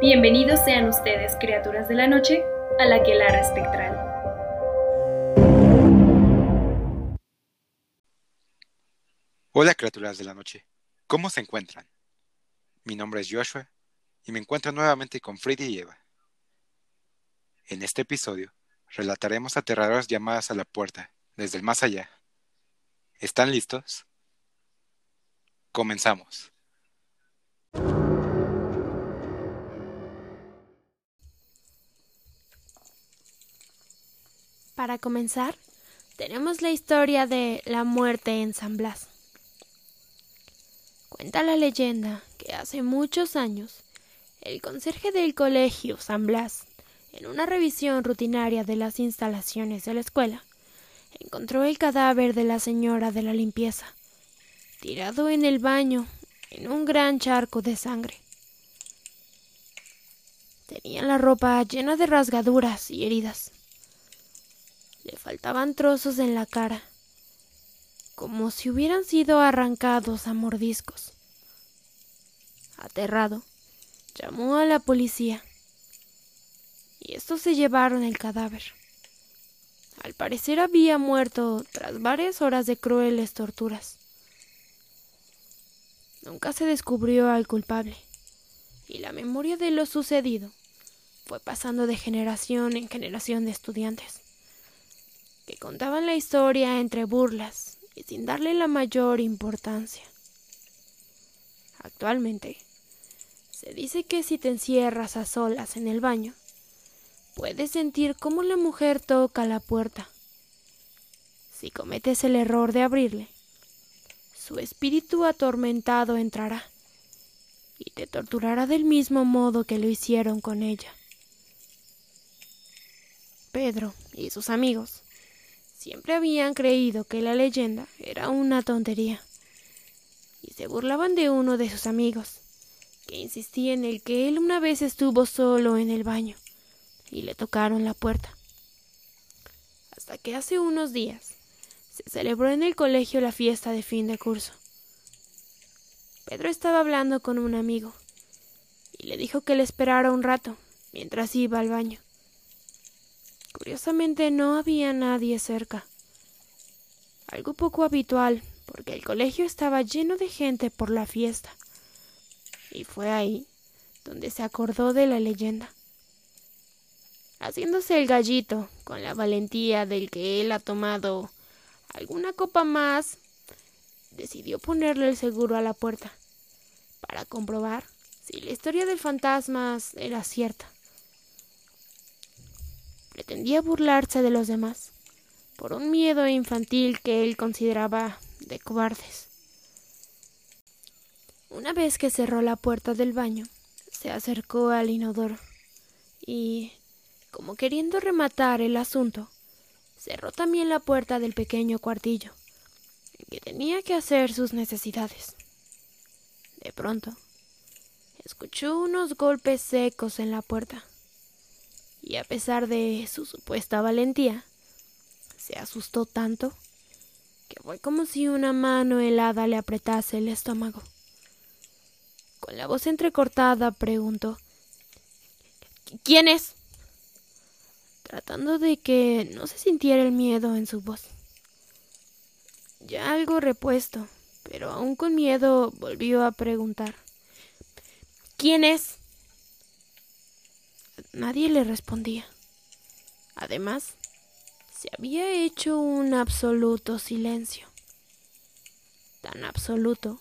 Bienvenidos sean ustedes, criaturas de la noche, a la quelara espectral. Hola criaturas de la noche, ¿cómo se encuentran? Mi nombre es Joshua y me encuentro nuevamente con Freddy y Eva. En este episodio relataremos aterradoras llamadas a la puerta desde el más allá. ¿Están listos? Comenzamos. Para comenzar, tenemos la historia de la muerte en San Blas. Cuenta la leyenda que hace muchos años, el conserje del colegio San Blas, en una revisión rutinaria de las instalaciones de la escuela, encontró el cadáver de la señora de la limpieza, tirado en el baño en un gran charco de sangre. Tenía la ropa llena de rasgaduras y heridas. Le faltaban trozos en la cara, como si hubieran sido arrancados a mordiscos. Aterrado, llamó a la policía y estos se llevaron el cadáver. Al parecer había muerto tras varias horas de crueles torturas. Nunca se descubrió al culpable, y la memoria de lo sucedido fue pasando de generación en generación de estudiantes, que contaban la historia entre burlas y sin darle la mayor importancia. Actualmente, se dice que si te encierras a solas en el baño, puedes sentir cómo la mujer toca la puerta. Si cometes el error de abrirle, su espíritu atormentado entrará y te torturará del mismo modo que lo hicieron con ella. Pedro y sus amigos siempre habían creído que la leyenda era una tontería y se burlaban de uno de sus amigos, que insistía en el que él una vez estuvo solo en el baño y le tocaron la puerta. Hasta que hace unos días se celebró en el colegio la fiesta de fin de curso. Pedro estaba hablando con un amigo y le dijo que le esperara un rato mientras iba al baño. Curiosamente no había nadie cerca. Algo poco habitual, porque el colegio estaba lleno de gente por la fiesta. Y fue ahí donde se acordó de la leyenda haciéndose el gallito con la valentía del que él ha tomado alguna copa más, decidió ponerle el seguro a la puerta para comprobar si la historia del fantasmas era cierta. Pretendía burlarse de los demás por un miedo infantil que él consideraba de cobardes. Una vez que cerró la puerta del baño, se acercó al inodoro y como queriendo rematar el asunto, cerró también la puerta del pequeño cuartillo, en que tenía que hacer sus necesidades. De pronto, escuchó unos golpes secos en la puerta, y a pesar de su supuesta valentía, se asustó tanto que fue como si una mano helada le apretase el estómago. Con la voz entrecortada preguntó ¿Quién es? tratando de que no se sintiera el miedo en su voz. Ya algo repuesto, pero aún con miedo volvió a preguntar ¿Quién es? Nadie le respondía. Además, se había hecho un absoluto silencio. Tan absoluto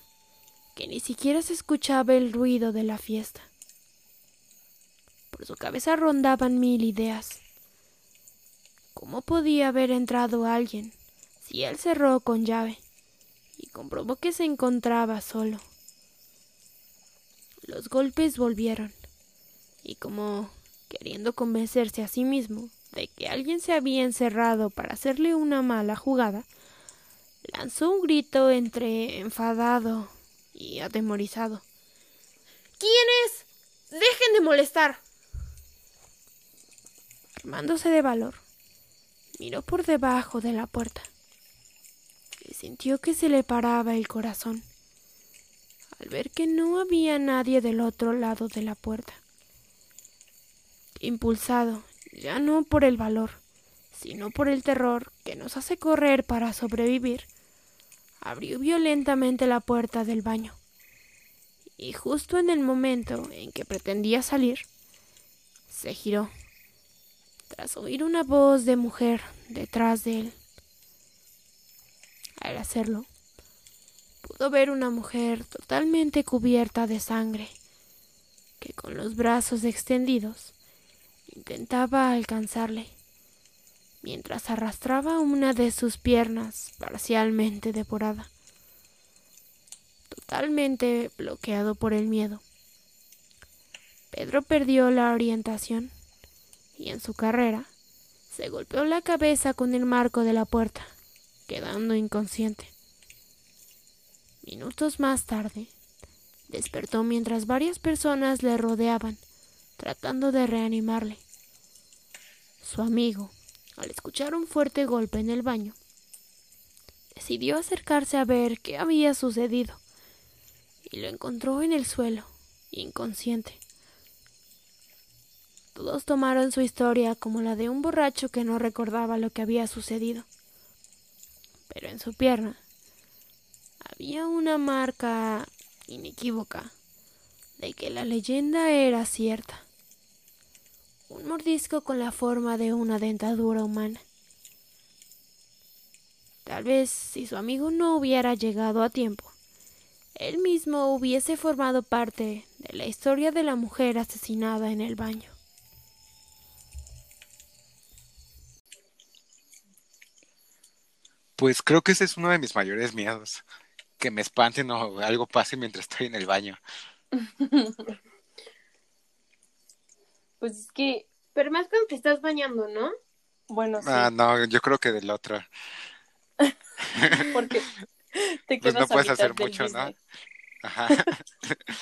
que ni siquiera se escuchaba el ruido de la fiesta. Por su cabeza rondaban mil ideas. ¿Cómo podía haber entrado alguien si él cerró con llave y comprobó que se encontraba solo? Los golpes volvieron y como queriendo convencerse a sí mismo de que alguien se había encerrado para hacerle una mala jugada, lanzó un grito entre enfadado y atemorizado. ¿Quién es? Dejen de molestar. Armándose de valor, miró por debajo de la puerta y sintió que se le paraba el corazón al ver que no había nadie del otro lado de la puerta. Impulsado ya no por el valor, sino por el terror que nos hace correr para sobrevivir, abrió violentamente la puerta del baño. Y justo en el momento en que pretendía salir, se giró, tras oír una voz de mujer detrás de él. Al hacerlo, pudo ver una mujer totalmente cubierta de sangre, que con los brazos extendidos intentaba alcanzarle, mientras arrastraba una de sus piernas parcialmente devorada, totalmente bloqueado por el miedo. Pedro perdió la orientación y en su carrera se golpeó la cabeza con el marco de la puerta, quedando inconsciente. Minutos más tarde, despertó mientras varias personas le rodeaban, tratando de reanimarle. Su amigo, al escuchar un fuerte golpe en el baño, decidió acercarse a ver qué había sucedido y lo encontró en el suelo, inconsciente. Todos tomaron su historia como la de un borracho que no recordaba lo que había sucedido. Pero en su pierna había una marca inequívoca de que la leyenda era cierta. Un mordisco con la forma de una dentadura humana. Tal vez si su amigo no hubiera llegado a tiempo, él mismo hubiese formado parte de la historia de la mujer asesinada en el baño. Pues creo que ese es uno de mis mayores miedos, que me espanten o algo pase mientras estoy en el baño. Pues es que, Pero más cuando te estás bañando, ¿no? bueno, sí, Ah, no, yo creo que del otro. porque te Pues quedas no puedes hacer mucho, ¿no? Ajá.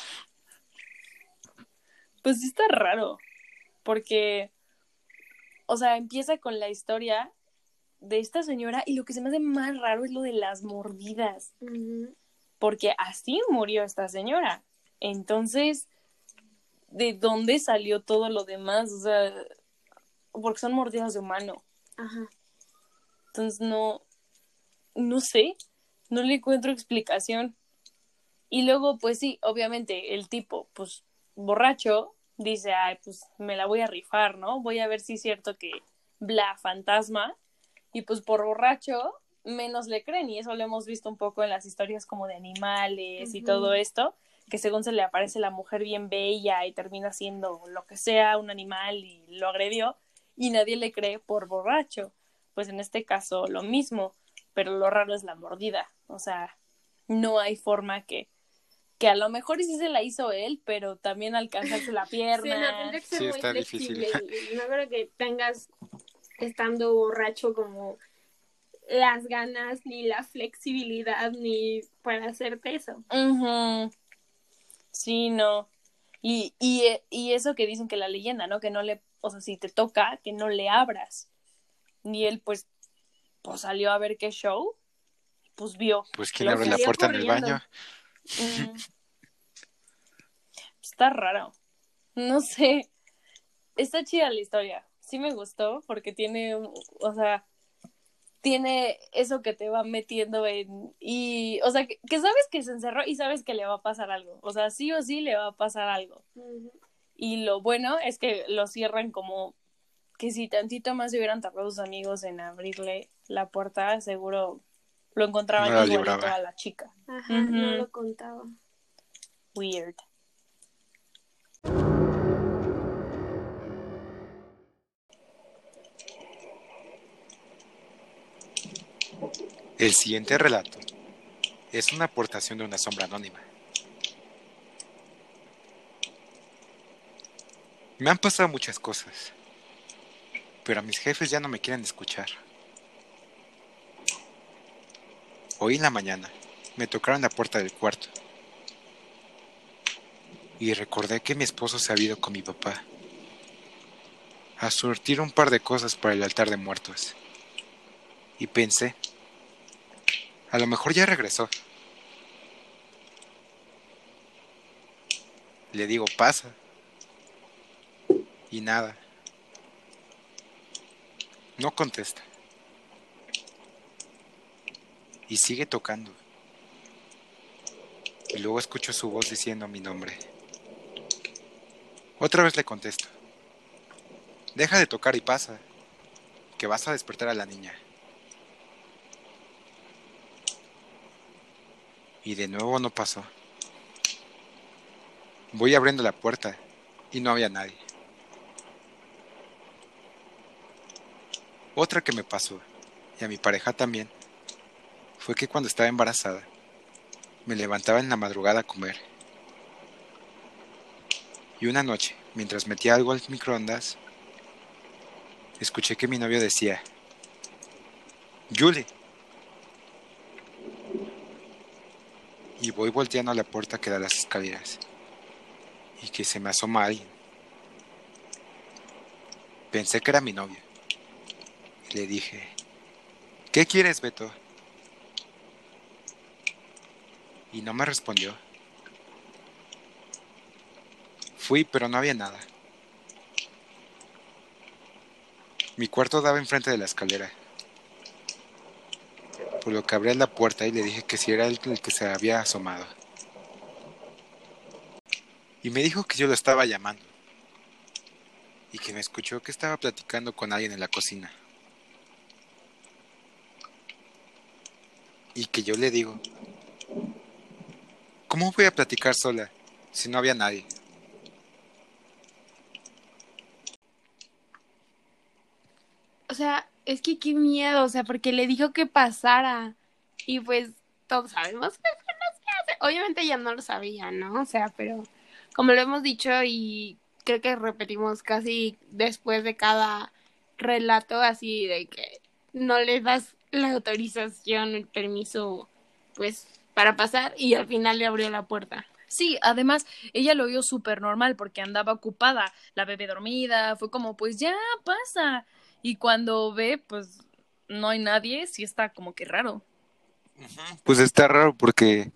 Pues sí está raro, porque, o sea, empieza con la historia de esta señora y lo que se me hace más raro es lo de las mordidas, porque así murió esta señora. Entonces, ¿de dónde salió todo lo demás? O sea, porque son mordidas de humano. Ajá. Entonces no, no sé, no le encuentro explicación. Y luego, pues sí, obviamente, el tipo, pues, borracho, dice, ay, pues me la voy a rifar, ¿no? Voy a ver si es cierto que bla, fantasma. Y pues por borracho, menos le creen. Y eso lo hemos visto un poco en las historias como de animales y todo esto, que según se le aparece la mujer bien bella y termina siendo lo que sea, un animal y lo agredió, y nadie le cree por borracho. Pues en este caso lo mismo, pero lo raro es la mordida. O sea, no hay forma que, que a lo mejor sí se la hizo él, pero también alcanzarse la Sí, pierna. no, tendría que ser Sí, muy está difícil. flexible. Y, y no creo que tengas, estando borracho, como las ganas, ni la flexibilidad, ni para hacerte eso. Sí, no. Y, y, eh, y eso que dicen que la leyenda, ¿no? Que no le, o sea, si te toca, que no le abras. Y él, pues, pues salió a ver qué show, pues vio. Pues quién Lo abre la puerta en el baño. Está raro. No sé. Está chida la historia. Sí me gustó porque tiene, o sea, tiene eso que te va metiendo en... Y, o sea, que, que sabes que se encerró y sabes que le va a pasar algo. O sea, sí o sí le va a pasar algo. Y lo bueno es que lo cierran como que si tantito más se hubieran tardado sus amigos en abrirle la puerta, seguro lo encontraban No igualito libraba. a la chica. Ajá, no lo contaba. Weird. El siguiente relato es una aportación de una sombra anónima. Me han pasado muchas cosas, pero mis jefes ya no me quieren escuchar. Hoy en la mañana me tocaron la puerta del cuarto y recordé que mi esposo se había ido con mi papá a surtir un par de cosas para el altar de muertos. Y pensé, a lo mejor ya regresó. Le digo, pasa. Y nada. No contesta. Y sigue tocando. Y luego escucho su voz diciendo mi nombre. Otra vez le contesto. Deja de tocar y pasa, que vas a despertar a la niña. Y de nuevo no pasó. Voy abriendo la puerta y no había nadie. Otra que me pasó, y a mi pareja también, fue que cuando estaba embarazada, me levantaba en la madrugada a comer. Y una noche, mientras metía algo al microondas, escuché que mi novio decía, Julie. Y voy volteando a la puerta que da a las escaleras. Y que se me asoma alguien. Pensé que era mi novio. Y le dije, ¿qué quieres, Beto? Y no me respondió. Fui, pero no había nada. Mi cuarto daba enfrente de la escalera. Por lo que abrí la puerta y le dije que si era él el que se había asomado. Y me dijo que yo lo estaba llamando. Y que me escuchó que estaba platicando con alguien en la cocina. Y que yo le digo, ¿cómo voy a platicar sola si no había nadie? O sea, es que qué miedo, o sea, porque le dijo que pasara. Y pues todos sabemos que no se hace. Obviamente ya no lo sabía, ¿no? O sea, pero como lo hemos dicho y creo que repetimos casi después de cada relato así de que no le das la autorización, el permiso, pues, para pasar y al final le abrió la puerta. Sí, además ella lo vio súper normal porque andaba ocupada, la bebé dormida, fue como pues ya pasa. Y cuando ve, pues no hay nadie, sí está como que raro. Pues está raro porque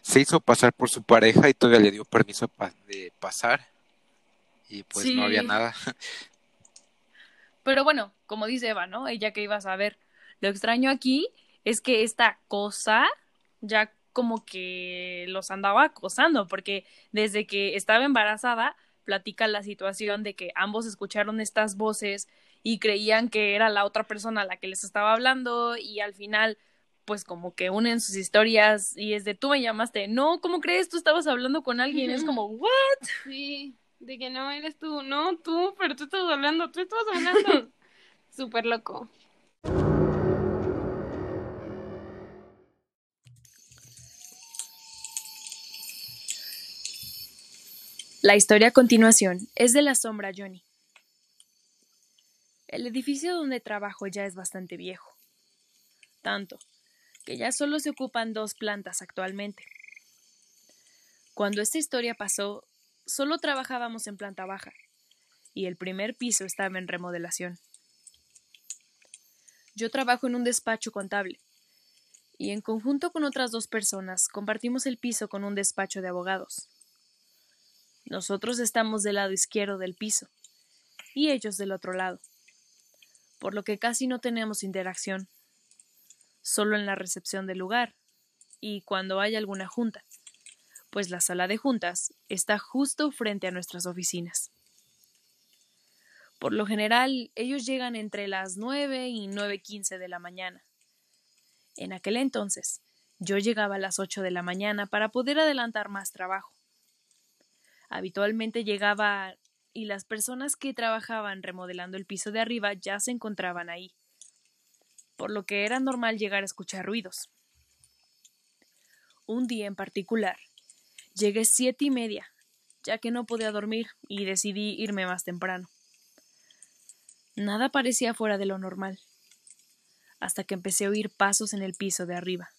se hizo pasar por su pareja y todavía le dio permiso pa- de pasar. Y pues no había nada. Pero bueno, como dice Eva, ¿no? Ella que iba a saber. Lo extraño aquí es que esta cosa ya como que los andaba acosando, porque desde que estaba embarazada, platica la situación de que ambos escucharon estas voces y creían que era la otra persona a la que les estaba hablando y al final pues como que unen sus historias y es de tú me llamaste, no, ¿cómo crees? Tú estabas hablando con alguien, es como, ¿what? Sí, de que no eres tú, no tú, pero tú estás hablando, tú estabas hablando. Súper loco. La historia a continuación es de la sombra Johnny. El edificio donde trabajo ya es bastante viejo. Tanto que ya solo se ocupan dos plantas actualmente. Cuando esta historia pasó, solo trabajábamos en planta baja y el primer piso estaba en remodelación. Yo trabajo en un despacho contable y en conjunto con otras dos personas compartimos el piso con un despacho de abogados. Nosotros estamos del lado izquierdo del piso y ellos del otro lado, por lo que casi no tenemos interacción, solo en la recepción del lugar y cuando hay alguna junta, pues la sala de juntas está justo frente a nuestras oficinas. Por lo general, ellos llegan entre las 9 y 9.15 de la mañana. En aquel entonces, yo llegaba a las 8 de la mañana para poder adelantar más trabajo. Habitualmente llegaba y las personas que trabajaban remodelando el piso de arriba ya se encontraban ahí, por lo que era normal llegar a escuchar ruidos. Un día en particular, llegué siete y media, ya que no podía dormir y decidí irme más temprano. Nada parecía fuera de lo normal, hasta que empecé a oír pasos en el piso de arriba.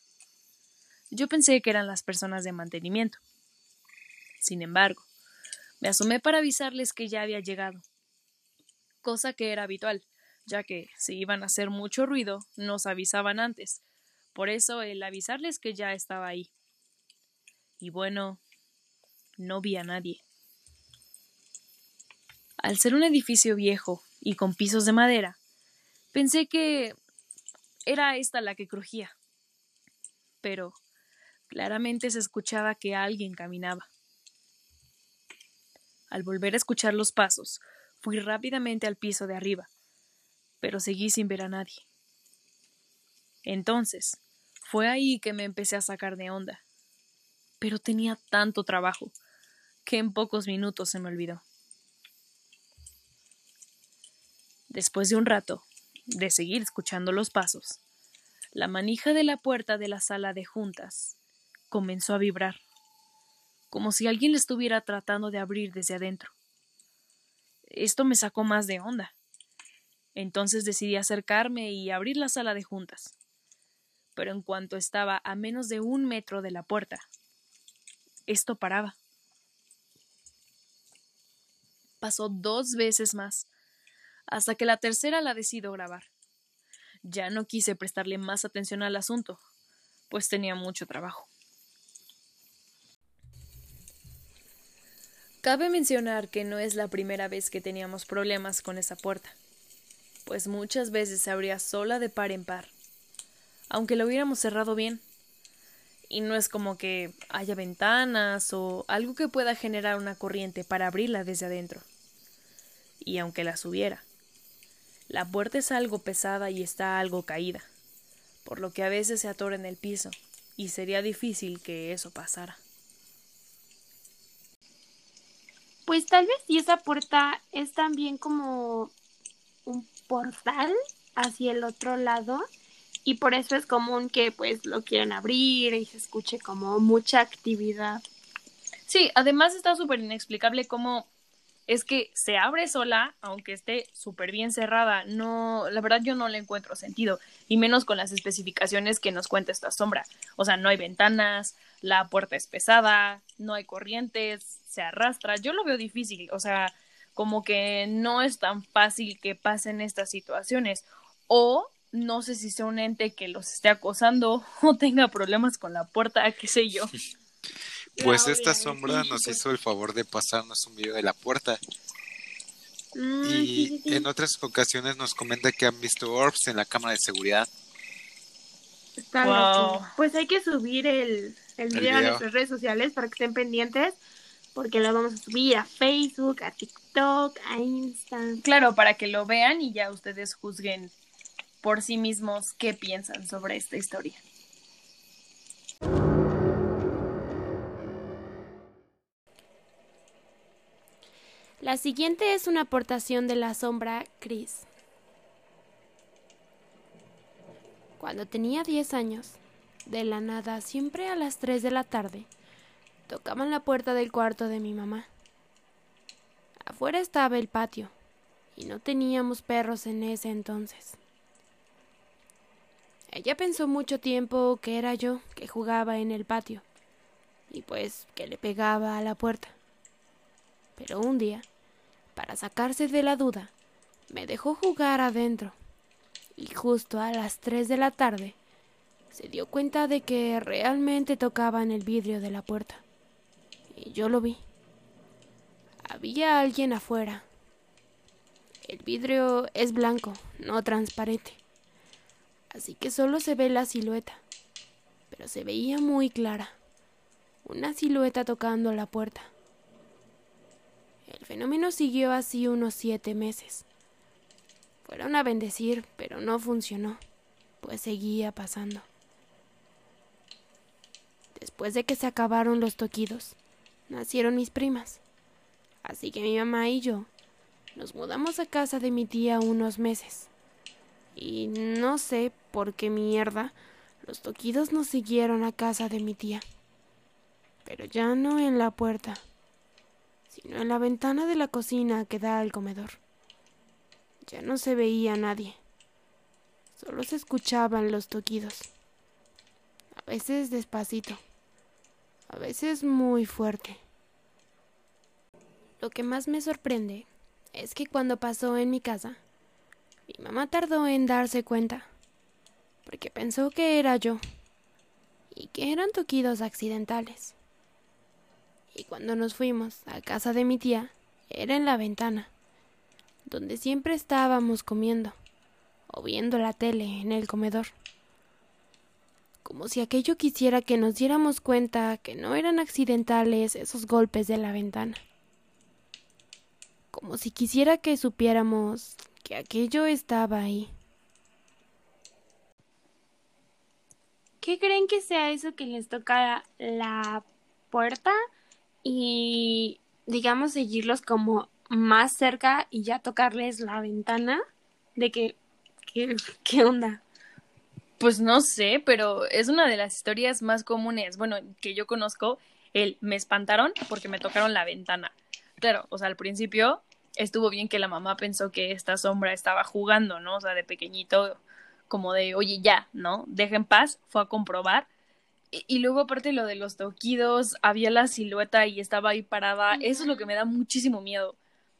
Yo pensé que eran las personas de mantenimiento. Sin embargo, me asomé para avisarles que ya había llegado, cosa que era habitual, ya que si iban a hacer mucho ruido, nos avisaban antes. Por eso el avisarles que ya estaba ahí. Y bueno, no vi a nadie. Al ser un edificio viejo y con pisos de madera, pensé que era esta la que crujía. Pero claramente se escuchaba que alguien caminaba. Al volver a escuchar los pasos, fui rápidamente al piso de arriba, pero seguí sin ver a nadie. Entonces, fue ahí que me empecé a sacar de onda. Pero tenía tanto trabajo que en pocos minutos se me olvidó. Después de un rato, de seguir escuchando los pasos, la manija de la puerta de la sala de juntas comenzó a vibrar, como si alguien le estuviera tratando de abrir desde adentro. Esto me sacó más de onda. Entonces decidí acercarme y abrir la sala de juntas. Pero en cuanto estaba a menos de un metro de la puerta, esto paraba. Pasó dos veces más, hasta que la tercera la decido grabar. Ya no quise prestarle más atención al asunto, pues tenía mucho trabajo. Cabe mencionar que no es la primera vez que teníamos problemas con esa puerta, pues muchas veces se abría sola de par en par, aunque lo hubiéramos cerrado bien. Y no es como que haya ventanas o algo que pueda generar una corriente para abrirla desde adentro. Y aunque las hubiera, la puerta es algo pesada y está algo caída, por lo que a veces se atora en el piso, y sería difícil que eso pasara. Pues tal vez si esa puerta es también como un portal hacia el otro lado y por eso es común que pues lo quieran abrir y se escuche como mucha actividad. Sí, además está súper inexplicable cómo es que se abre sola, aunque esté súper bien cerrada. No, la verdad yo no le encuentro sentido, y menos con las especificaciones que nos cuenta esta sombra. O sea, no hay ventanas, la puerta es pesada, no hay corrientes, se arrastra. Yo lo veo difícil, o sea, como que no es tan fácil que pasen estas situaciones. O no sé si sea un ente que los esté acosando o tenga problemas con la puerta, qué sé yo. Pues esta sombra nos hizo el favor de pasarnos un video de la puerta. Mm, y sí, sí, sí. en otras ocasiones nos comenta que han visto orbs en la cámara de seguridad. Está Wow. loco. Pues hay que subir el, el video a video. nuestras redes sociales para que estén pendientes, porque lo vamos a subir a Facebook, a TikTok, a Insta. Claro, para que lo vean y ya ustedes juzguen por sí mismos qué piensan sobre esta historia. La siguiente es una aportación de la sombra Chris. Cuando tenía 10 años, de la nada, siempre a las 3 de la tarde, tocaban la puerta del cuarto de mi mamá. Afuera estaba el patio, y no teníamos perros en ese entonces. Ella pensó mucho tiempo que era yo que jugaba en el patio, y pues que le pegaba a la puerta. Pero un día, para sacarse de la duda, me dejó jugar adentro. Y justo a las 3 de la tarde, se dio cuenta de que realmente tocaba en el vidrio de la puerta. Y yo lo vi. Había alguien afuera. El vidrio es blanco, no transparente. Así que solo se ve la silueta. Pero se veía muy clara. Una silueta tocando la puerta. El fenómeno siguió así unos siete meses. Fueron a bendecir, pero no funcionó, pues seguía pasando. Después de que se acabaron los toquidos, nacieron mis primas. Así que mi mamá y yo nos mudamos a casa de mi tía unos meses. Y no sé por qué mierda los toquidos nos siguieron a casa de mi tía. Pero ya no en la puerta sino en la ventana de la cocina que da al comedor. Ya no se veía nadie, solo se escuchaban los toquidos, a veces despacito, a veces muy fuerte. Lo que más me sorprende es que cuando pasó en mi casa, mi mamá tardó en darse cuenta, porque pensó que era yo, y que eran toquidos accidentales. Y cuando nos fuimos a casa de mi tía, era en la ventana. donde siempre estábamos comiendo o viendo la tele en el comedor. Como si aquello quisiera que nos diéramos cuenta que no eran accidentales esos golpes de la ventana. Como si quisiera que supiéramos que aquello estaba ahí. ¿Qué creen que sea eso que les toca la puerta y digamos seguirlos como más cerca y ya tocarles la ventana de que qué, qué onda? Pues no sé, pero es una de las historias más comunes, bueno, que yo conozco, el me espantaron porque me tocaron la ventana. Claro, o sea, al principio estuvo bien que la mamá pensó que esta sombra estaba jugando, ¿no? O sea, de pequeñito como de, oye, ya, ¿no? Deja en paz, fue a comprobar. Y, luego, aparte lo de los toquidos, había la silueta y estaba ahí parada. Eso es lo que me da muchísimo miedo.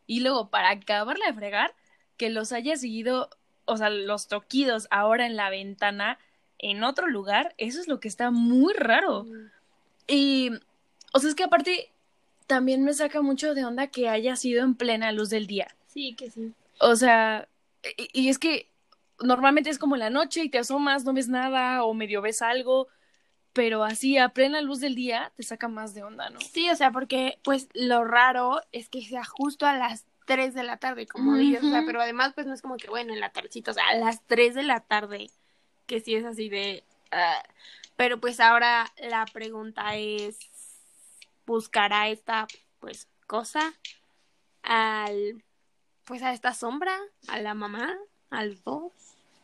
Y luego, para acabarla de fregar, que los haya seguido, o sea, los toquidos ahora en la ventana, en otro lugar, eso es lo que está muy raro. Y, o sea, es que aparte, también me saca mucho de onda que haya sido en plena luz del día. Sí, que sí. O sea, y es que normalmente es como en la noche y te asomas, no ves nada o medio ves algo, pero así a plena luz del día te saca más de onda, ¿no? Sí, o sea, porque pues lo raro es que sea justo a las 3 de la tarde, como dices, o sea, pero además pues no es como que bueno, en la tardecita, o sea, a las 3 de la tarde, que sí es así de... Ah, pero pues ahora la pregunta es, ¿buscará esta pues cosa al pues a esta sombra, a la mamá, al dos?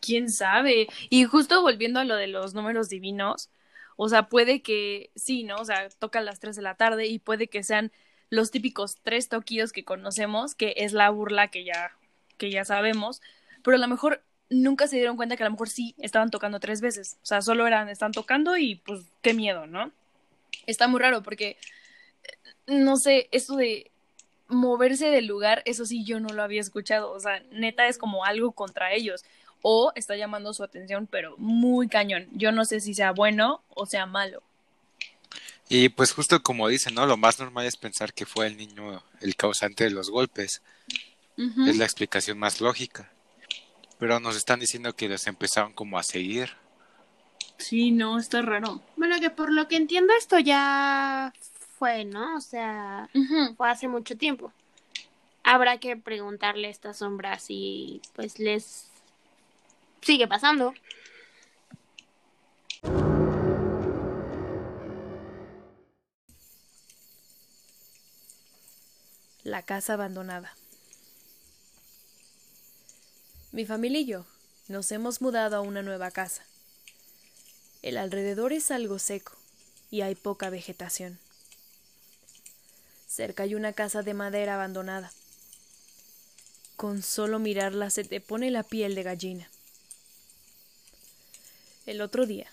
quién sabe. Y justo volviendo a lo de los números divinos, o sea, puede que sí, ¿no? O sea, toca a las 3 de la tarde y puede que sean los típicos tres toquillos que conocemos, que es la burla que ya, que ya sabemos, pero a lo mejor nunca se dieron cuenta que a lo mejor sí estaban tocando tres veces. O sea, solo eran, están tocando y pues qué miedo, ¿no? Está muy raro porque, no sé, esto de moverse del lugar, eso sí yo no lo había escuchado. O sea, neta es como algo contra ellos o está llamando su atención, pero muy cañón. Yo no sé si sea bueno o sea malo. Y pues justo como dicen, ¿no? Lo más normal es pensar que fue el niño el causante de los golpes. Es la explicación más lógica. Pero nos están diciendo que los empezaron como a seguir. Sí, no, está raro. Bueno, que por lo que entiendo esto ya fue, ¿no? O sea, fue hace mucho tiempo. Habrá que preguntarle a estas sombras si pues les sigue pasando. La casa abandonada. Mi familia y yo nos hemos mudado a una nueva casa. El alrededor es algo seco y hay poca vegetación. Cerca hay una casa de madera abandonada. Con solo mirarla se te pone la piel de gallina. El otro día,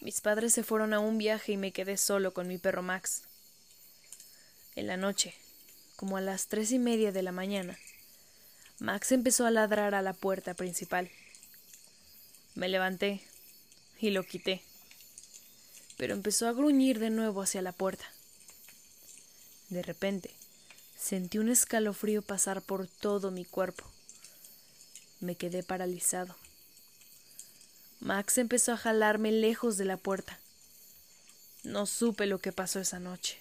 mis padres se fueron a un viaje y me quedé solo con mi perro Max. En la noche, como a las tres y media de la mañana, Max empezó a ladrar a la puerta principal. Me levanté y lo quité, pero empezó a gruñir de nuevo hacia la puerta. De repente, sentí un escalofrío pasar por todo mi cuerpo. Me quedé paralizado. Max empezó a jalarme lejos de la puerta. No supe lo que pasó esa noche.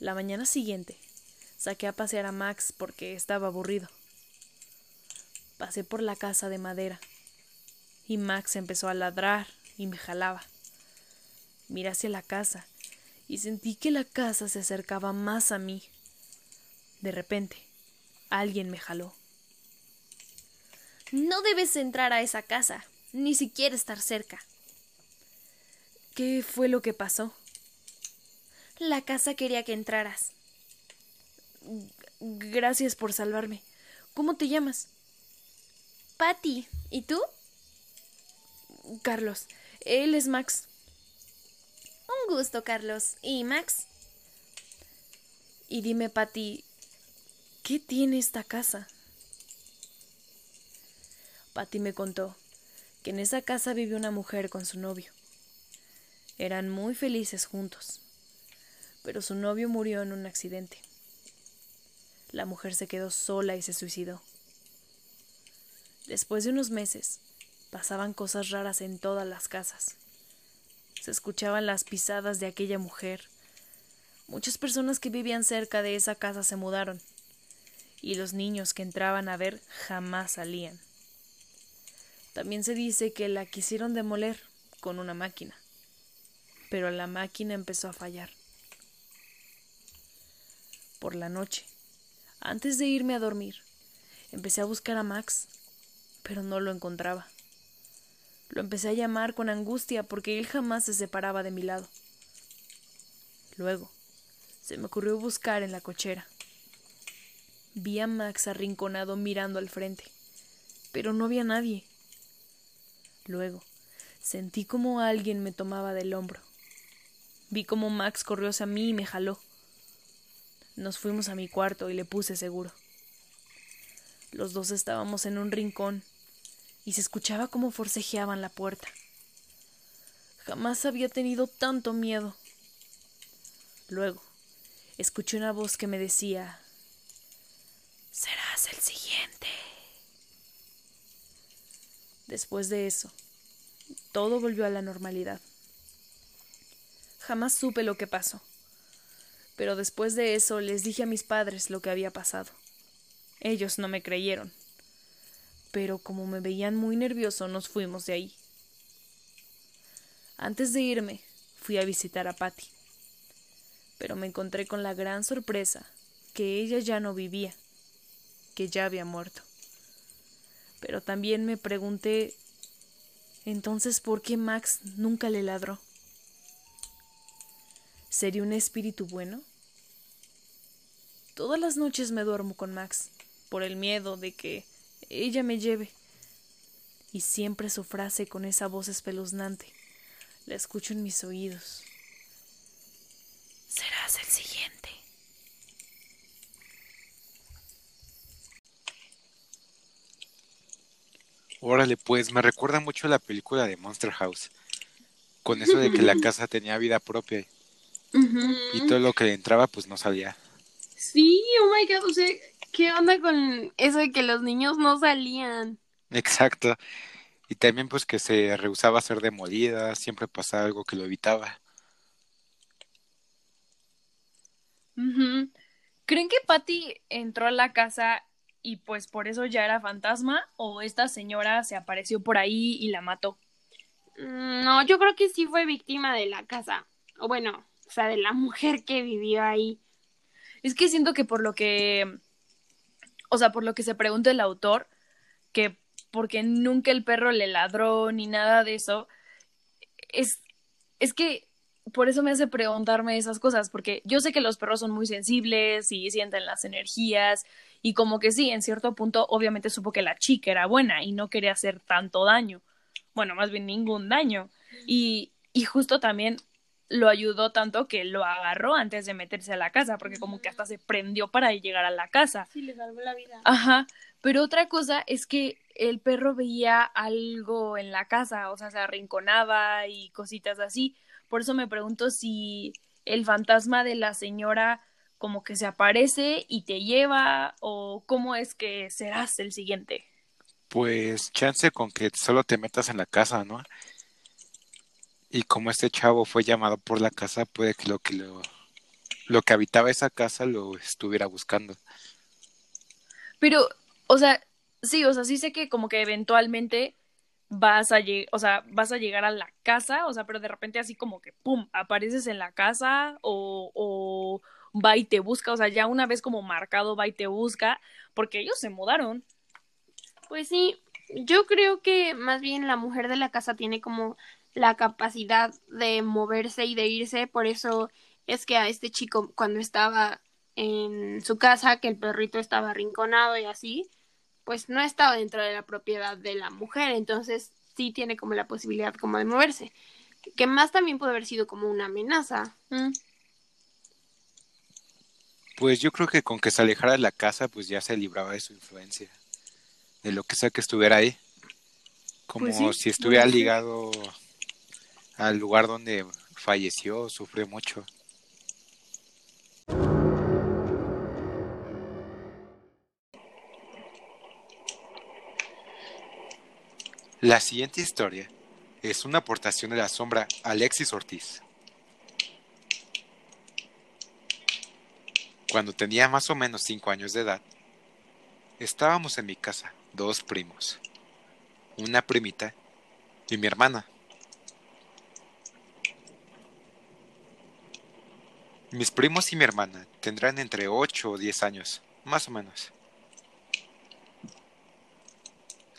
La mañana siguiente saqué a pasear a Max porque estaba aburrido. Pasé por la casa de madera y Max empezó a ladrar y me jalaba. Miré hacia la casa y sentí que la casa se acercaba más a mí. De repente, alguien me jaló. No debes entrar a esa casa, ni siquiera estar cerca. ¿Qué fue lo que pasó? La casa quería que entraras. Gracias por salvarme. ¿Cómo te llamas? Patty. ¿Y tú? Carlos. Él es Max. Un gusto, Carlos. ¿Y Max? Y dime, Patty, ¿qué tiene esta casa? Patty me contó que en esa casa vive una mujer con su novio. Eran muy felices juntos, pero su novio murió en un accidente. la mujer se quedó sola y se suicidó. Después de unos meses, pasaban cosas raras en todas las casas. Se escuchaban las pisadas de aquella mujer. Muchas personas que vivían cerca de esa casa se mudaron, y los niños que entraban a ver jamás salían. También se dice que la quisieron demoler con una máquina, pero la máquina empezó a fallar. Por la noche, antes de irme a dormir, empecé a buscar a Max, pero no lo encontraba. Lo empecé a llamar con angustia porque él jamás se separaba de mi lado. Luego, se me ocurrió buscar en la cochera. Vi a Max arrinconado mirando al frente, pero no había nadie. Luego, sentí como alguien me tomaba del hombro. Vi como Max corrió hacia mí y me jaló. Nos fuimos a mi cuarto y le puse seguro. Los dos estábamos en un rincón y se escuchaba cómo forcejeaban la puerta. Jamás había tenido tanto miedo. Luego, escuché una voz que me decía Serás el siguiente. Después de eso, todo volvió a la normalidad. Jamás supe lo que pasó pero después de eso les dije a mis padres lo que había pasado. Ellos no me creyeron. Pero como me veían muy nervioso, nos fuimos de ahí. Antes de irme, fui a visitar a Patty. Pero me encontré con la gran sorpresa que ella ya no vivía, que ya había muerto. Pero también me pregunté entonces por qué Max nunca le ladró. ¿Sería un espíritu bueno? Todas las noches me duermo con Max, por el miedo de que ella me lleve. Y siempre su frase con esa voz espeluznante la escucho en mis oídos. Serás el siguiente. Órale, pues me recuerda mucho a la película de Monster House. Con eso de que la casa tenía vida propia. Y todo lo que le entraba, pues no salía. Sí, oh my god, o sea, ¿qué onda con eso de que los niños no salían? Exacto. Y también pues que se rehusaba a ser demolida, siempre pasaba algo que lo evitaba. ¿Creen que Patty entró a la casa y pues por eso ya era fantasma o esta señora se apareció por ahí y la mató? Mm, no, yo creo que sí fue víctima de la casa. O bueno, o sea, de la mujer que vivió ahí. Es que siento que por lo que, o sea, por lo que se pregunta el autor, que porque nunca el perro le ladró ni nada de eso, es, es que por eso me hace preguntarme esas cosas, porque yo sé que los perros son muy sensibles y sienten las energías y como que sí, en cierto punto obviamente supo que la chica era buena y no quería hacer tanto daño, bueno, más bien ningún daño. Y, y justo también lo ayudó tanto que lo agarró antes de meterse a la casa, porque como que hasta se prendió para llegar a la casa. Sí, le salvó la vida. Ajá, pero otra cosa es que el perro veía algo en la casa, o sea, se arrinconaba y cositas así. Por eso me pregunto si el fantasma de la señora como que se aparece y te lleva o cómo es que serás el siguiente. Pues chance con que solo te metas en la casa, ¿no? Y como este chavo fue llamado por la casa, puede que lo que lo, lo que habitaba esa casa lo estuviera buscando. Pero, o sea, sí, o sea, sí sé que como que eventualmente vas a o sea, vas a llegar a la casa, o sea, pero de repente así como que pum, apareces en la casa o, o va y te busca, o sea, ya una vez como marcado va y te busca, porque ellos se mudaron. Pues sí, yo creo que más bien la mujer de la casa tiene como la capacidad de moverse y de irse, por eso es que a este chico cuando estaba en su casa, que el perrito estaba arrinconado y así, pues no estaba dentro de la propiedad de la mujer, entonces sí tiene como la posibilidad como de moverse, que más también puede haber sido como una amenaza. Mm. Pues yo creo que con que se alejara de la casa, pues ya se libraba de su influencia, de lo que sea que estuviera ahí, como pues si estuviera ligado al lugar donde falleció, sufrió mucho. La siguiente historia es una aportación de la sombra Alexis Ortiz. Cuando tenía más o menos 5 años de edad, estábamos en mi casa, dos primos, una primita y mi hermana. Mis primos y mi hermana tendrán entre 8 o 10 años, más o menos.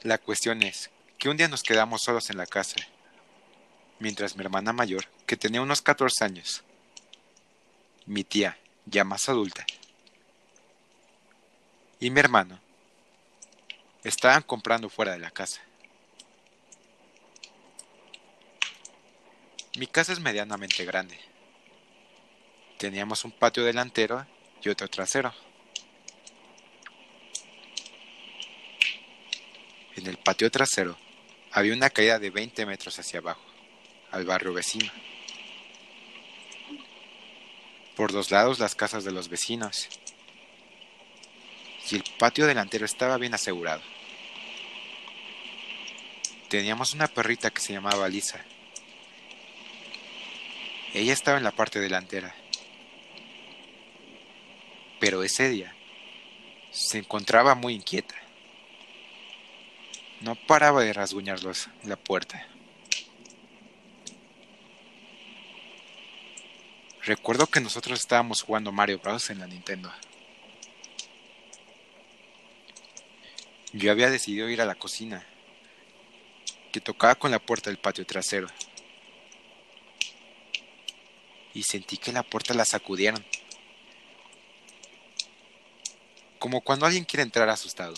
La cuestión es que un día nos quedamos solos en la casa, mientras mi hermana mayor, que tenía unos 14 años, mi tía, ya más adulta, y mi hermano, estaban comprando fuera de la casa. Mi casa es medianamente grande Teníamos un patio delantero y otro trasero. En el patio trasero había una caída de 20 metros hacia abajo, al barrio vecino. Por dos lados las casas de los vecinos. Y el patio delantero estaba bien asegurado. Teníamos una perrita que se llamaba Lisa. Ella estaba en la parte delantera pero ese día se encontraba muy inquieta. No paraba de rasguñarlos la puerta. Recuerdo que nosotros estábamos jugando Mario Bros. en la Nintendo. Yo había decidido ir a la cocina, que tocaba con la puerta del patio trasero. Y sentí que la puerta la sacudieron como cuando alguien quiere entrar asustado.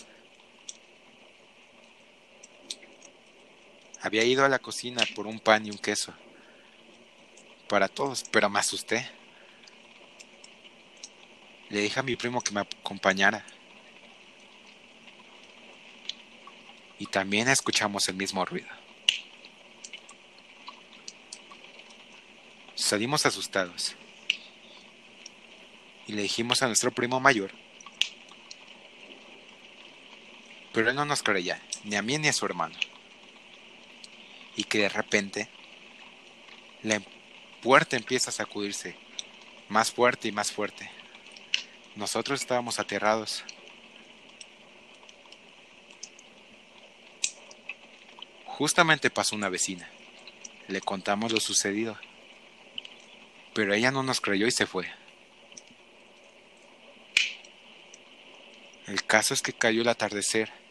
Había ido a la cocina por un pan y un queso. Para todos, pero me asusté. Le dije a mi primo que me acompañara. Y también escuchamos el mismo ruido. Salimos asustados. Y le dijimos a nuestro primo mayor pero él no nos creía, ni a mí ni a su hermano. Y que de repente la puerta empieza a sacudirse, más fuerte y más fuerte. Nosotros estábamos aterrados. Justamente pasó una vecina. Le contamos lo sucedido. Pero ella no nos creyó y se fue. El caso es que cayó el atardecer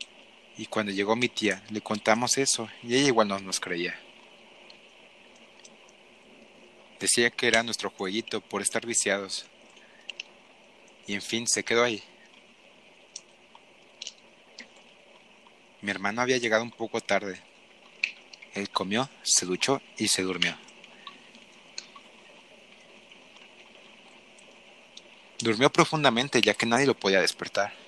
y cuando llegó mi tía, le contamos eso y ella igual no nos creía. Decía que era nuestro jueguito por estar viciados. Y en fin, se quedó ahí. Mi hermano había llegado un poco tarde. Él comió, se duchó y se durmió. Durmió profundamente ya que nadie lo podía despertar.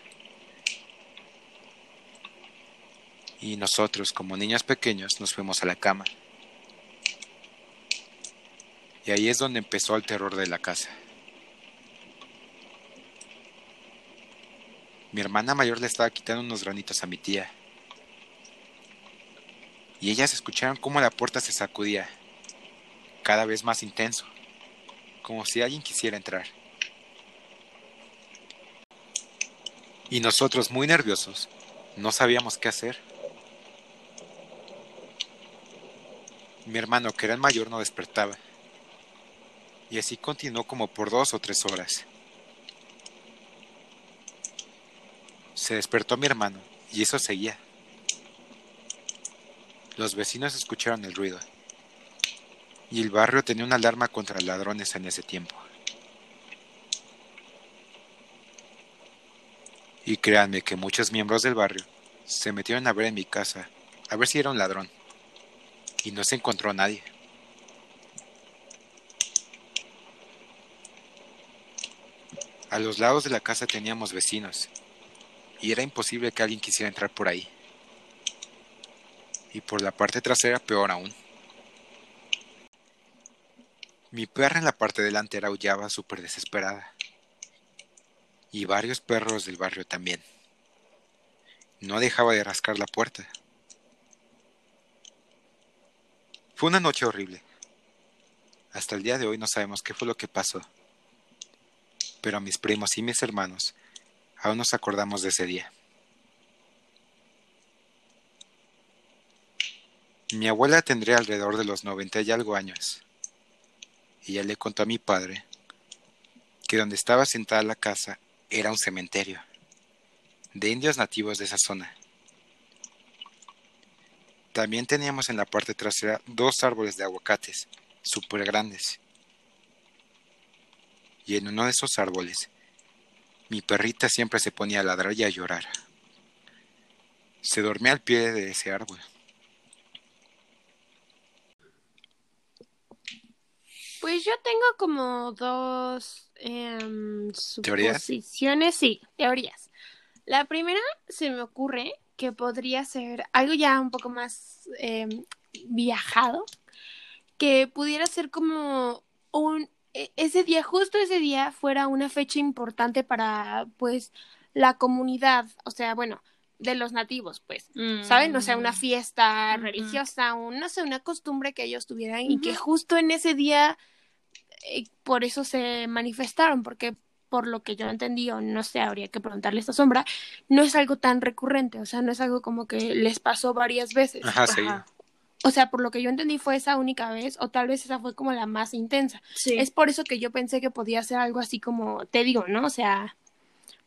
Y nosotros como niños pequeños nos fuimos a la cama. Y ahí es donde empezó el terror de la casa. Mi hermana mayor le estaba quitando unos granitos a mi tía. Y ellas escucharon cómo la puerta se sacudía, cada vez más intenso, como si alguien quisiera entrar. Y nosotros, muy nerviosos, no sabíamos qué hacer. Mi hermano, que era el mayor, no despertaba. Y así continuó como por dos o tres horas. Se despertó mi hermano, y eso seguía. Los vecinos escucharon el ruido. Y el barrio tenía una alarma contra ladrones en ese tiempo. Y créanme que muchos miembros del barrio se metieron a ver en mi casa, a ver si era un ladrón y no se encontró a nadie. A los lados de la casa teníamos vecinos y era imposible que alguien quisiera entrar por ahí. Y por la parte trasera peor aún. Mi perra en la parte delantera aullaba súper desesperada. Y varios perros del barrio también. No dejaba de rascar la puerta. Fue una noche horrible. Hasta el día de hoy no sabemos qué fue lo que pasó. Pero mis primos y mis hermanos aún nos acordamos de ese día. Mi abuela tendría alrededor de los 90 y algo años. Ella le contó a mi padre que donde estaba sentada la casa era un cementerio de indios nativos de esa zona. También teníamos en la parte trasera dos árboles de aguacates, súper grandes. Y en uno de esos árboles, mi perrita siempre se ponía a ladrar y a llorar. Se dormía al pie de ese árbol. Pues yo tengo como dos ¿Teorías? suposiciones, sí, teorías. La primera se me ocurre que podría ser algo ya un poco más em, viajado, que pudiera ser como un e- ese día, justo ese día, fuera una fecha importante para pues la comunidad, o sea, bueno, de los nativos, pues. ¿saben? O sea, una fiesta Ujú. religiosa, un, no sé, una costumbre que ellos tuvieran y que justo en ese día, eh, por eso se manifestaron, porque por lo que yo entendí, o no sé, habría que preguntarle a esta sombra, no es algo tan recurrente, o sea, no es algo como que les pasó varias veces. Ajá, sí. Ajá. O sea, por lo que yo entendí fue esa única vez, o tal vez esa fue como la más intensa. Sí. Es por eso que yo pensé que podía ser algo así como, te digo, ¿no? O sea,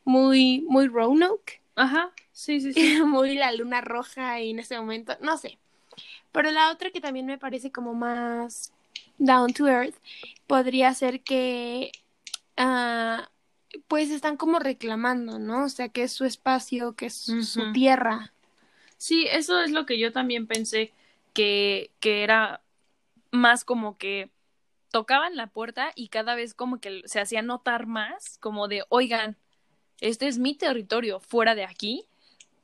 muy, muy Roanoke. Ajá. Sí, sí, sí. muy la luna roja y en ese momento, no sé. Pero la otra que también me parece como más down to earth podría ser que ah, pues están como reclamando, ¿no? O sea, que es su espacio, que es su- tierra. Sí, eso es lo que yo también pensé que, que era más como que tocaban la puerta y cada vez como que se hacía notar más, como de, oigan, este es mi territorio, fuera de aquí,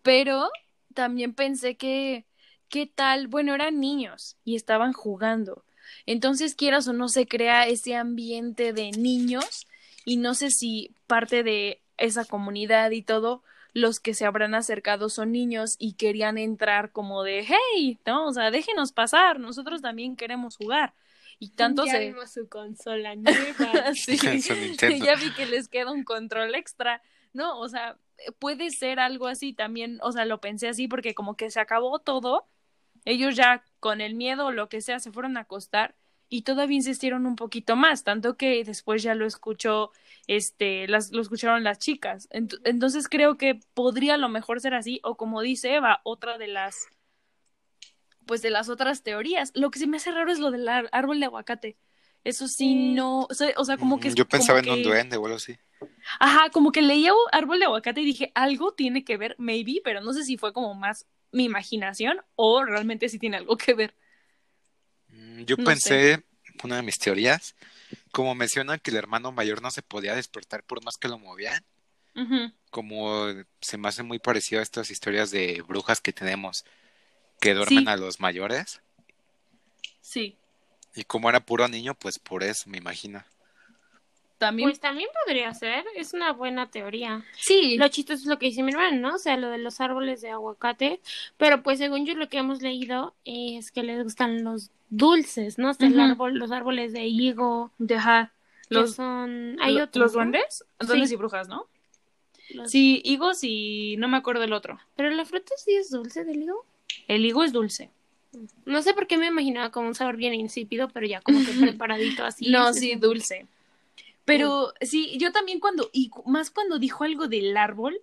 pero también pensé que, ¿qué tal? Bueno, eran niños y estaban jugando. Entonces, quieras o no, se crea ese ambiente de niños y no sé si parte de esa comunidad y todo, los que se habrán acercado son niños y querían entrar como de, hey, no, o sea, déjenos pasar, nosotros también queremos jugar. Y tanto ya se... vimos su consola nueva. Sí. Ya vi que les queda un control extra. No, o sea, puede ser algo así también, o sea, lo pensé así porque como que se acabó todo, ellos ya con el miedo o lo que sea se fueron a acostar y todavía insistieron un poquito más, tanto que después ya lo escuchó, este, las, lo escucharon las chicas. Ent- entonces creo que podría a lo mejor ser así, o como dice Eva, otra de las, pues de las otras teorías. Lo que se me hace raro es lo del árbol de aguacate. Eso sí, no, o sea, o sea, como que... Mm, Yo pensaba en un duende o algo así. Ajá, como que leía un árbol de aguacate y dije, algo tiene que ver, maybe, pero no sé si fue como más mi imaginación o realmente sí tiene algo que ver. Mm, Yo No pensé, una de mis teorías, como mencionan que el hermano mayor no se podía despertar por más que lo movían, como se me hace muy parecido a estas historias de brujas que tenemos que duermen Sí. a los mayores. Sí, Y como era puro niño, pues por eso me imagino. También. Pues también podría ser, es una buena teoría. sí, Lo chistoso es lo que dice mi hermano, ¿no? O sea, lo de los árboles de aguacate. Pero pues según yo lo que hemos leído es que les gustan los dulces, ¿no? O sea, el árbol, los árboles de higo, que los, son... Hay lo- otros, los ¿no? duendes, Sí. y brujas, ¿no? Los- Sí, higos y no me acuerdo el otro. Pero la fruta sí es dulce del higo. El higo es dulce. No sé por qué me imaginaba como un sabor bien insípido, pero ya como que preparadito así. no, sí, dulce. Pero sí, yo también cuando, y más cuando dijo algo del árbol,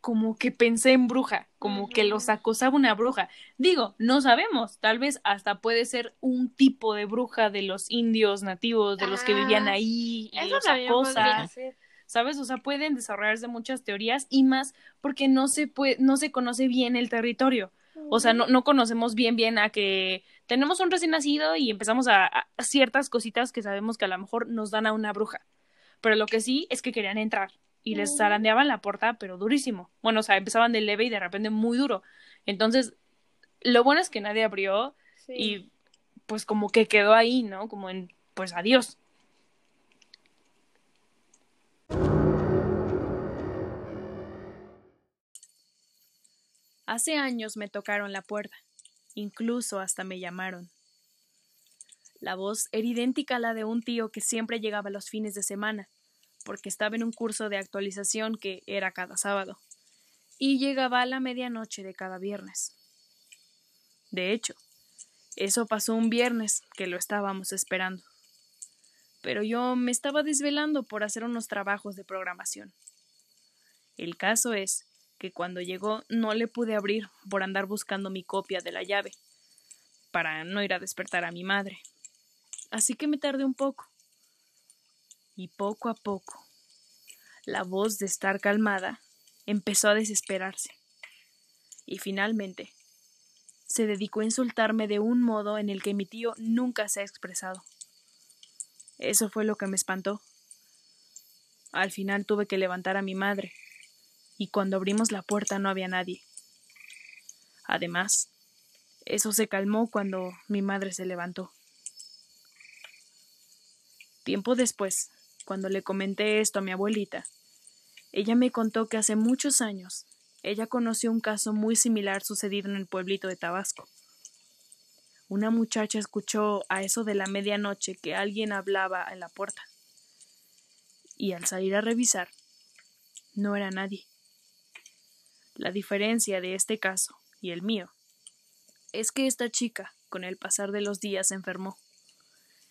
como que pensé en bruja, como que los acosaba una bruja. Digo, no sabemos, tal vez hasta puede ser un tipo de bruja de los indios nativos, de los que vivían Ah, ahí y los acosa. ¿Sabes? O sea, pueden desarrollarse muchas teorías y más porque no se puede, no se conoce bien el territorio. O sea, no, no conocemos bien bien a que tenemos un recién nacido y empezamos a, ciertas cositas que sabemos que a lo mejor nos dan a una bruja. Pero lo que sí es que querían entrar y les zarandeaban la puerta, pero durísimo. Bueno, o sea, empezaban de leve y de repente muy duro. Entonces, lo bueno es que nadie abrió Sí. y pues como que quedó ahí, ¿no? Como en, pues adiós. Hace años me tocaron la puerta, incluso hasta me llamaron. La voz era idéntica a la de un tío que siempre llegaba los fines de semana, porque estaba en un curso de actualización que era cada sábado, y llegaba a la medianoche de cada viernes. De hecho, eso pasó un viernes que lo estábamos esperando. Pero yo me estaba desvelando por hacer unos trabajos de programación. El caso es que cuando llegó no le pude abrir por andar buscando mi copia de la llave, para no ir a despertar a mi madre. Así que me tardé un poco. Y poco a poco, la voz de estar calmada empezó a desesperarse. Y finalmente, se dedicó a insultarme de un modo en el que mi tío nunca se ha expresado. Eso fue lo que me espantó. Al final tuve que levantar a mi madre, y cuando abrimos la puerta no había nadie. Además, eso se calmó cuando mi madre se levantó. Tiempo después, cuando le comenté esto a mi abuelita, ella me contó que hace muchos años ella conoció un caso muy similar sucedido en el pueblito de Tabasco. Una muchacha escuchó a eso de la medianoche que alguien hablaba en la puerta. Y al salir a revisar, no era nadie. La diferencia de este caso y el mío es que esta chica, con el pasar de los días, se enfermó.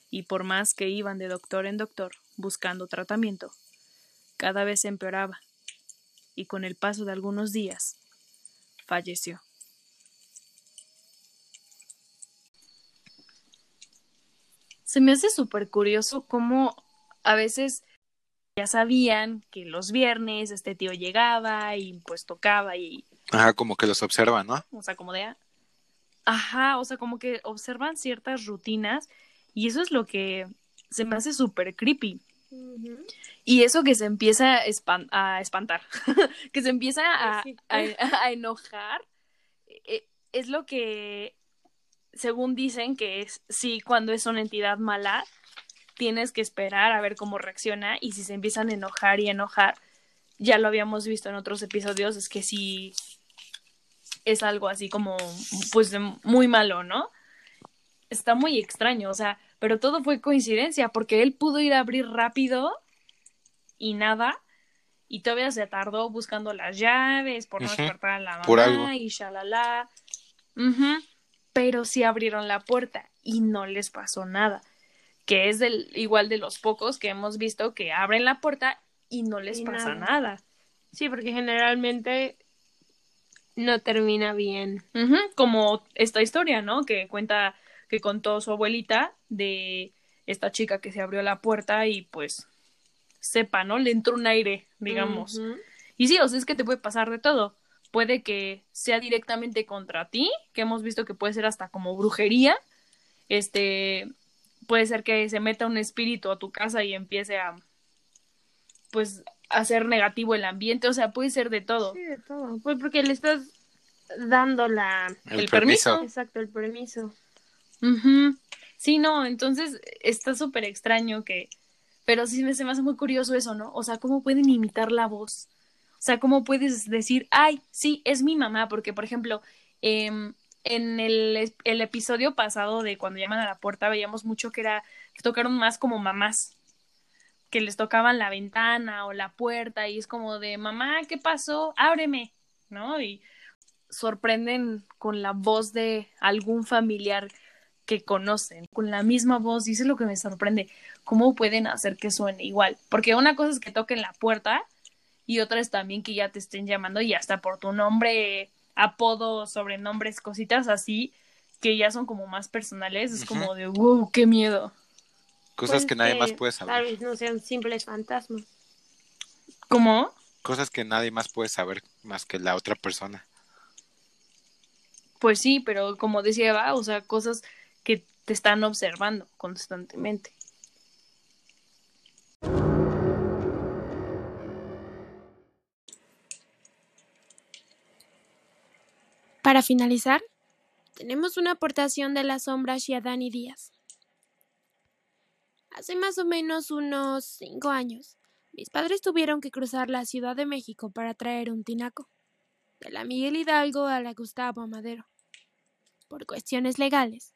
Y por más que iban de doctor en doctor buscando tratamiento, cada vez empeoraba y con el paso de algunos días falleció. Se me hace súper curioso cómo a veces ya sabían que los viernes este tío llegaba y pues tocaba y... Ajá, como que los observan, ¿no? O sea, como de... Ajá, o sea, como que observan ciertas rutinas y eso es lo que se me hace súper creepy. Y eso que se empieza a, espantar, que se empieza a, enojar, e, es lo que, según dicen, que es, sí, cuando es una entidad mala, tienes que esperar a ver cómo reacciona y si se empiezan a enojar y enojar, ya lo habíamos visto en otros episodios, es que sí es algo así como, pues, muy malo, ¿no? Está muy extraño, o sea, pero todo fue coincidencia, porque él pudo ir a abrir rápido y nada, y todavía se tardó buscando las llaves por no despertar a la mamá y shalala. Pero sí abrieron la puerta y no les pasó nada, que es del, igual de los pocos que hemos visto que abren la puerta y no les pasa nada. Sí, porque generalmente no termina bien. Como esta historia, ¿no? Que cuenta que contó su abuelita de esta chica que se abrió la puerta y pues sepa, ¿no? Le entró un aire, digamos. Y sí, o sea, es que te puede pasar de todo. Puede que sea directamente contra ti, que hemos visto que puede ser hasta como brujería. Este, puede ser que se meta un espíritu a tu casa y empiece a, pues, hacer negativo el ambiente. O sea, puede ser de todo. Sí, de todo. Pues porque le estás dando la... El, permiso. Exacto, el permiso. Sí, no, entonces está súper extraño que, pero sí me, se me hace muy curioso eso, ¿no? O sea, ¿cómo pueden imitar la voz? O sea, ¿cómo puedes decir, ay, sí, es mi mamá? Porque, por ejemplo, em, en el, episodio pasado de cuando llaman a la puerta veíamos mucho que era, que tocaron más como mamás, que les tocaban la ventana o la puerta y es como de, mamá, ¿qué pasó? Ábreme, ¿no? Y sorprenden con la voz de algún familiar que conocen, con la misma voz, y eso es lo que me sorprende, cómo pueden hacer que suene igual, porque una cosa es que toquen la puerta y otra es también que ya te estén llamando y hasta por tu nombre, apodo, sobrenombres, cositas así, que ya son como más personales, es como de, wow, qué miedo. Cosas que nadie más puede saber. Tal vez no sean simples fantasmas. ¿Cómo? Cosas que nadie más puede saber más que la otra persona. Pues sí, pero como decía Eva, o sea, cosas que te están observando constantemente. Para finalizar, tenemos una aportación de la sombra Shiadani Díaz. Hace más o menos unos cinco años, mis padres tuvieron que cruzar la Ciudad de México para traer un tinaco, de la Miguel Hidalgo a la Gustavo Madero. Por cuestiones legales,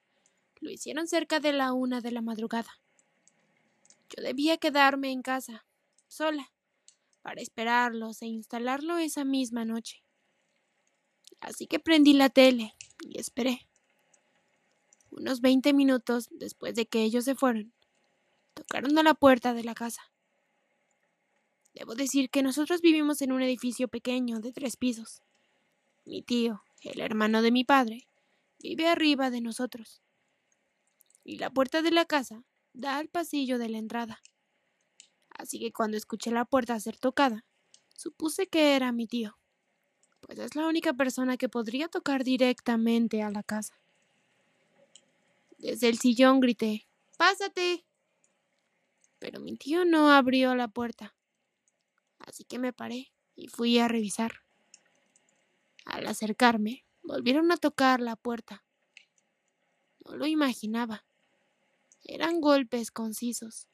Lo hicieron cerca de la una de la madrugada. Yo debía quedarme en casa, sola, para esperarlos e instalarlo esa misma noche. Así que prendí la tele y esperé. Unos veinte minutos después de que ellos se fueron, tocaron a la puerta de la casa. Debo decir que nosotros vivimos en un edificio pequeño de tres pisos. Mi tío, el hermano de mi padre, vive arriba de nosotros. Y la puerta de la casa da al pasillo de la entrada. Así que cuando escuché la puerta ser tocada, supuse que era mi tío, pues es la única persona que podría tocar directamente a la casa. Desde el sillón grité, ¡Pásate! Pero mi tío no abrió la puerta, así que me paré y fui a revisar. Al acercarme, volvieron a tocar la puerta. No lo imaginaba. Eran golpes concisos,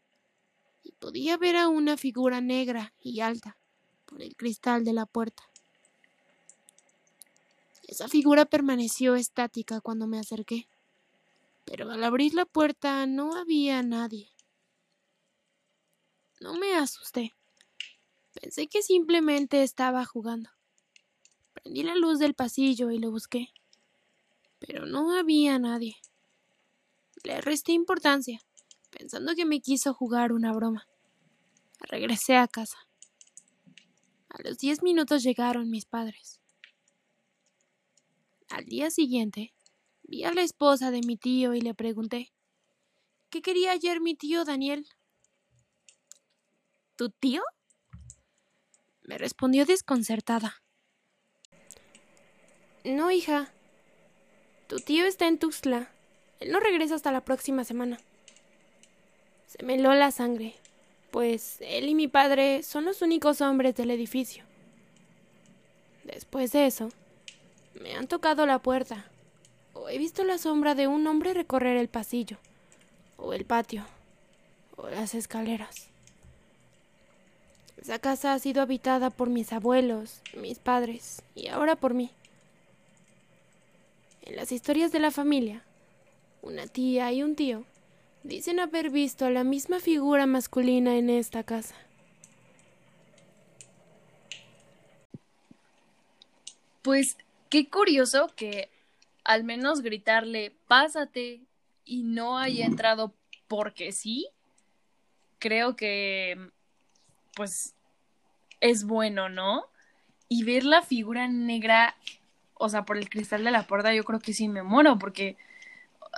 y podía ver a una figura negra y alta por el cristal de la puerta. Esa figura permaneció estática cuando me acerqué, pero al abrir la puerta no había nadie. No me asusté. Pensé que simplemente estaba jugando. Prendí la luz del pasillo y lo busqué, pero no había nadie. Le resté importancia, pensando que me quiso jugar una broma. Regresé a casa. A los diez minutos llegaron mis padres. Al día siguiente, vi a la esposa de mi tío y le pregunté, ¿qué quería ayer mi tío Daniel? ¿Tu tío? Me respondió desconcertada. No, hija. Tu tío está en Tuxtla. Él no regresa hasta la próxima semana. Se me heló la sangre, pues él y mi padre son los únicos hombres del edificio. Después de eso, me han tocado la puerta, o he visto la sombra de un hombre recorrer el pasillo, o el patio, o las escaleras. Esa casa ha sido habitada por mis abuelos, mis padres, y ahora por mí. En las historias de la familia, una tía y un tío dicen haber visto a la misma figura masculina en esta casa. Pues qué curioso que al menos gritarle pásate y no haya entrado porque sí, creo que pues es bueno, ¿no? Y ver la figura negra, o sea, por el cristal de la puerta, yo creo que sí me muero, porque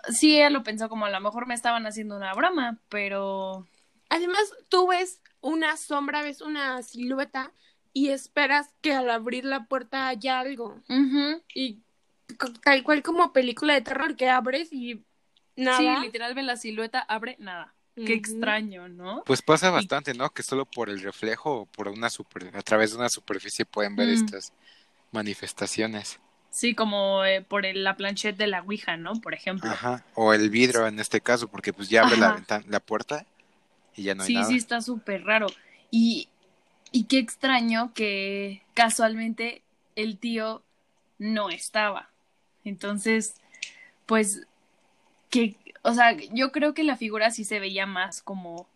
sí, ella lo pensó como a lo mejor me estaban haciendo una broma, pero... Además, tú ves una sombra, ves una silueta y esperas que al abrir la puerta haya algo. Y tal cual como película de terror que abres y nada. Sí, literal ve la silueta, abre nada. Qué extraño, ¿no? Pues pasa bastante, ¿no? Que solo por el reflejo o por una super, a través de una superficie pueden ver Mm. estas manifestaciones. Sí, como eh, por el- la planchette de la Ouija, ¿no? Por ejemplo. Ajá. O el vidrio en este caso, porque pues ya abre la ventana, la puerta y ya no hay sí, nada. sí, está súper raro. Y, y qué extraño que casualmente el tío no estaba. Entonces, pues, que, o sea, yo creo que la figura sí se veía más como,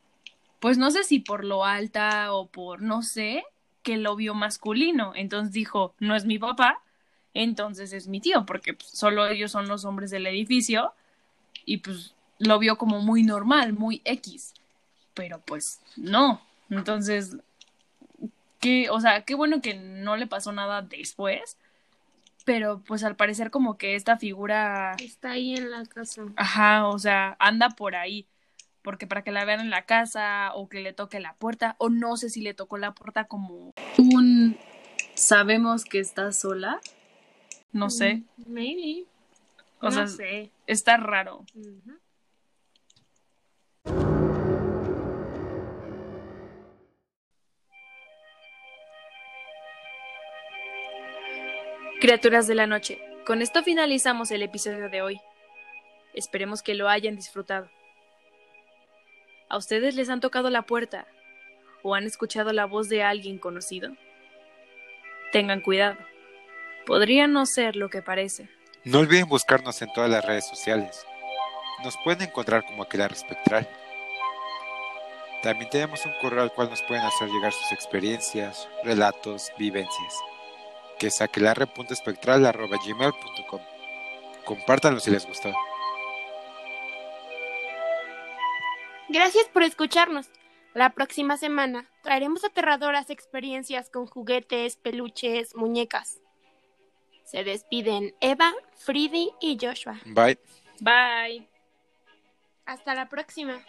pues no sé si por lo alta o por, no sé, que lo vio masculino. Entonces dijo, no es mi papá, entonces es mi tío, porque pues, solo ellos son los hombres del edificio y pues lo vio como muy normal, muy X pero pues no. Entonces, qué, o sea, qué bueno que no le pasó nada después, pero pues al parecer como que esta figura, Está ahí en la casa. ajá, o sea, anda por ahí, porque para que la vean en la casa o que le toque la puerta, o no sé si le tocó la puerta como un sabemos que está sola, no sé, Maybe. o no sea, sé. está raro. Ujú. Criaturas de la noche, con esto finalizamos el episodio de hoy. Esperemos que lo hayan disfrutado. ¿A ustedes les han tocado la puerta o han escuchado la voz de alguien conocido? Tengan cuidado. Podría no ser lo que parece. No olviden buscarnos en todas las redes sociales. nos pueden encontrar como Aquelarre Espectral. También tenemos un correo al cual nos pueden hacer llegar sus experiencias, relatos, vivencias, que es aquelarre.espectral.gmail.com. Compártanlo si les gustó. Gracias por escucharnos. La próxima semana traeremos aterradoras experiencias con juguetes, peluches, muñecas. Se despiden Eva, Fridy y Joshua. Bye. Bye. Hasta la próxima.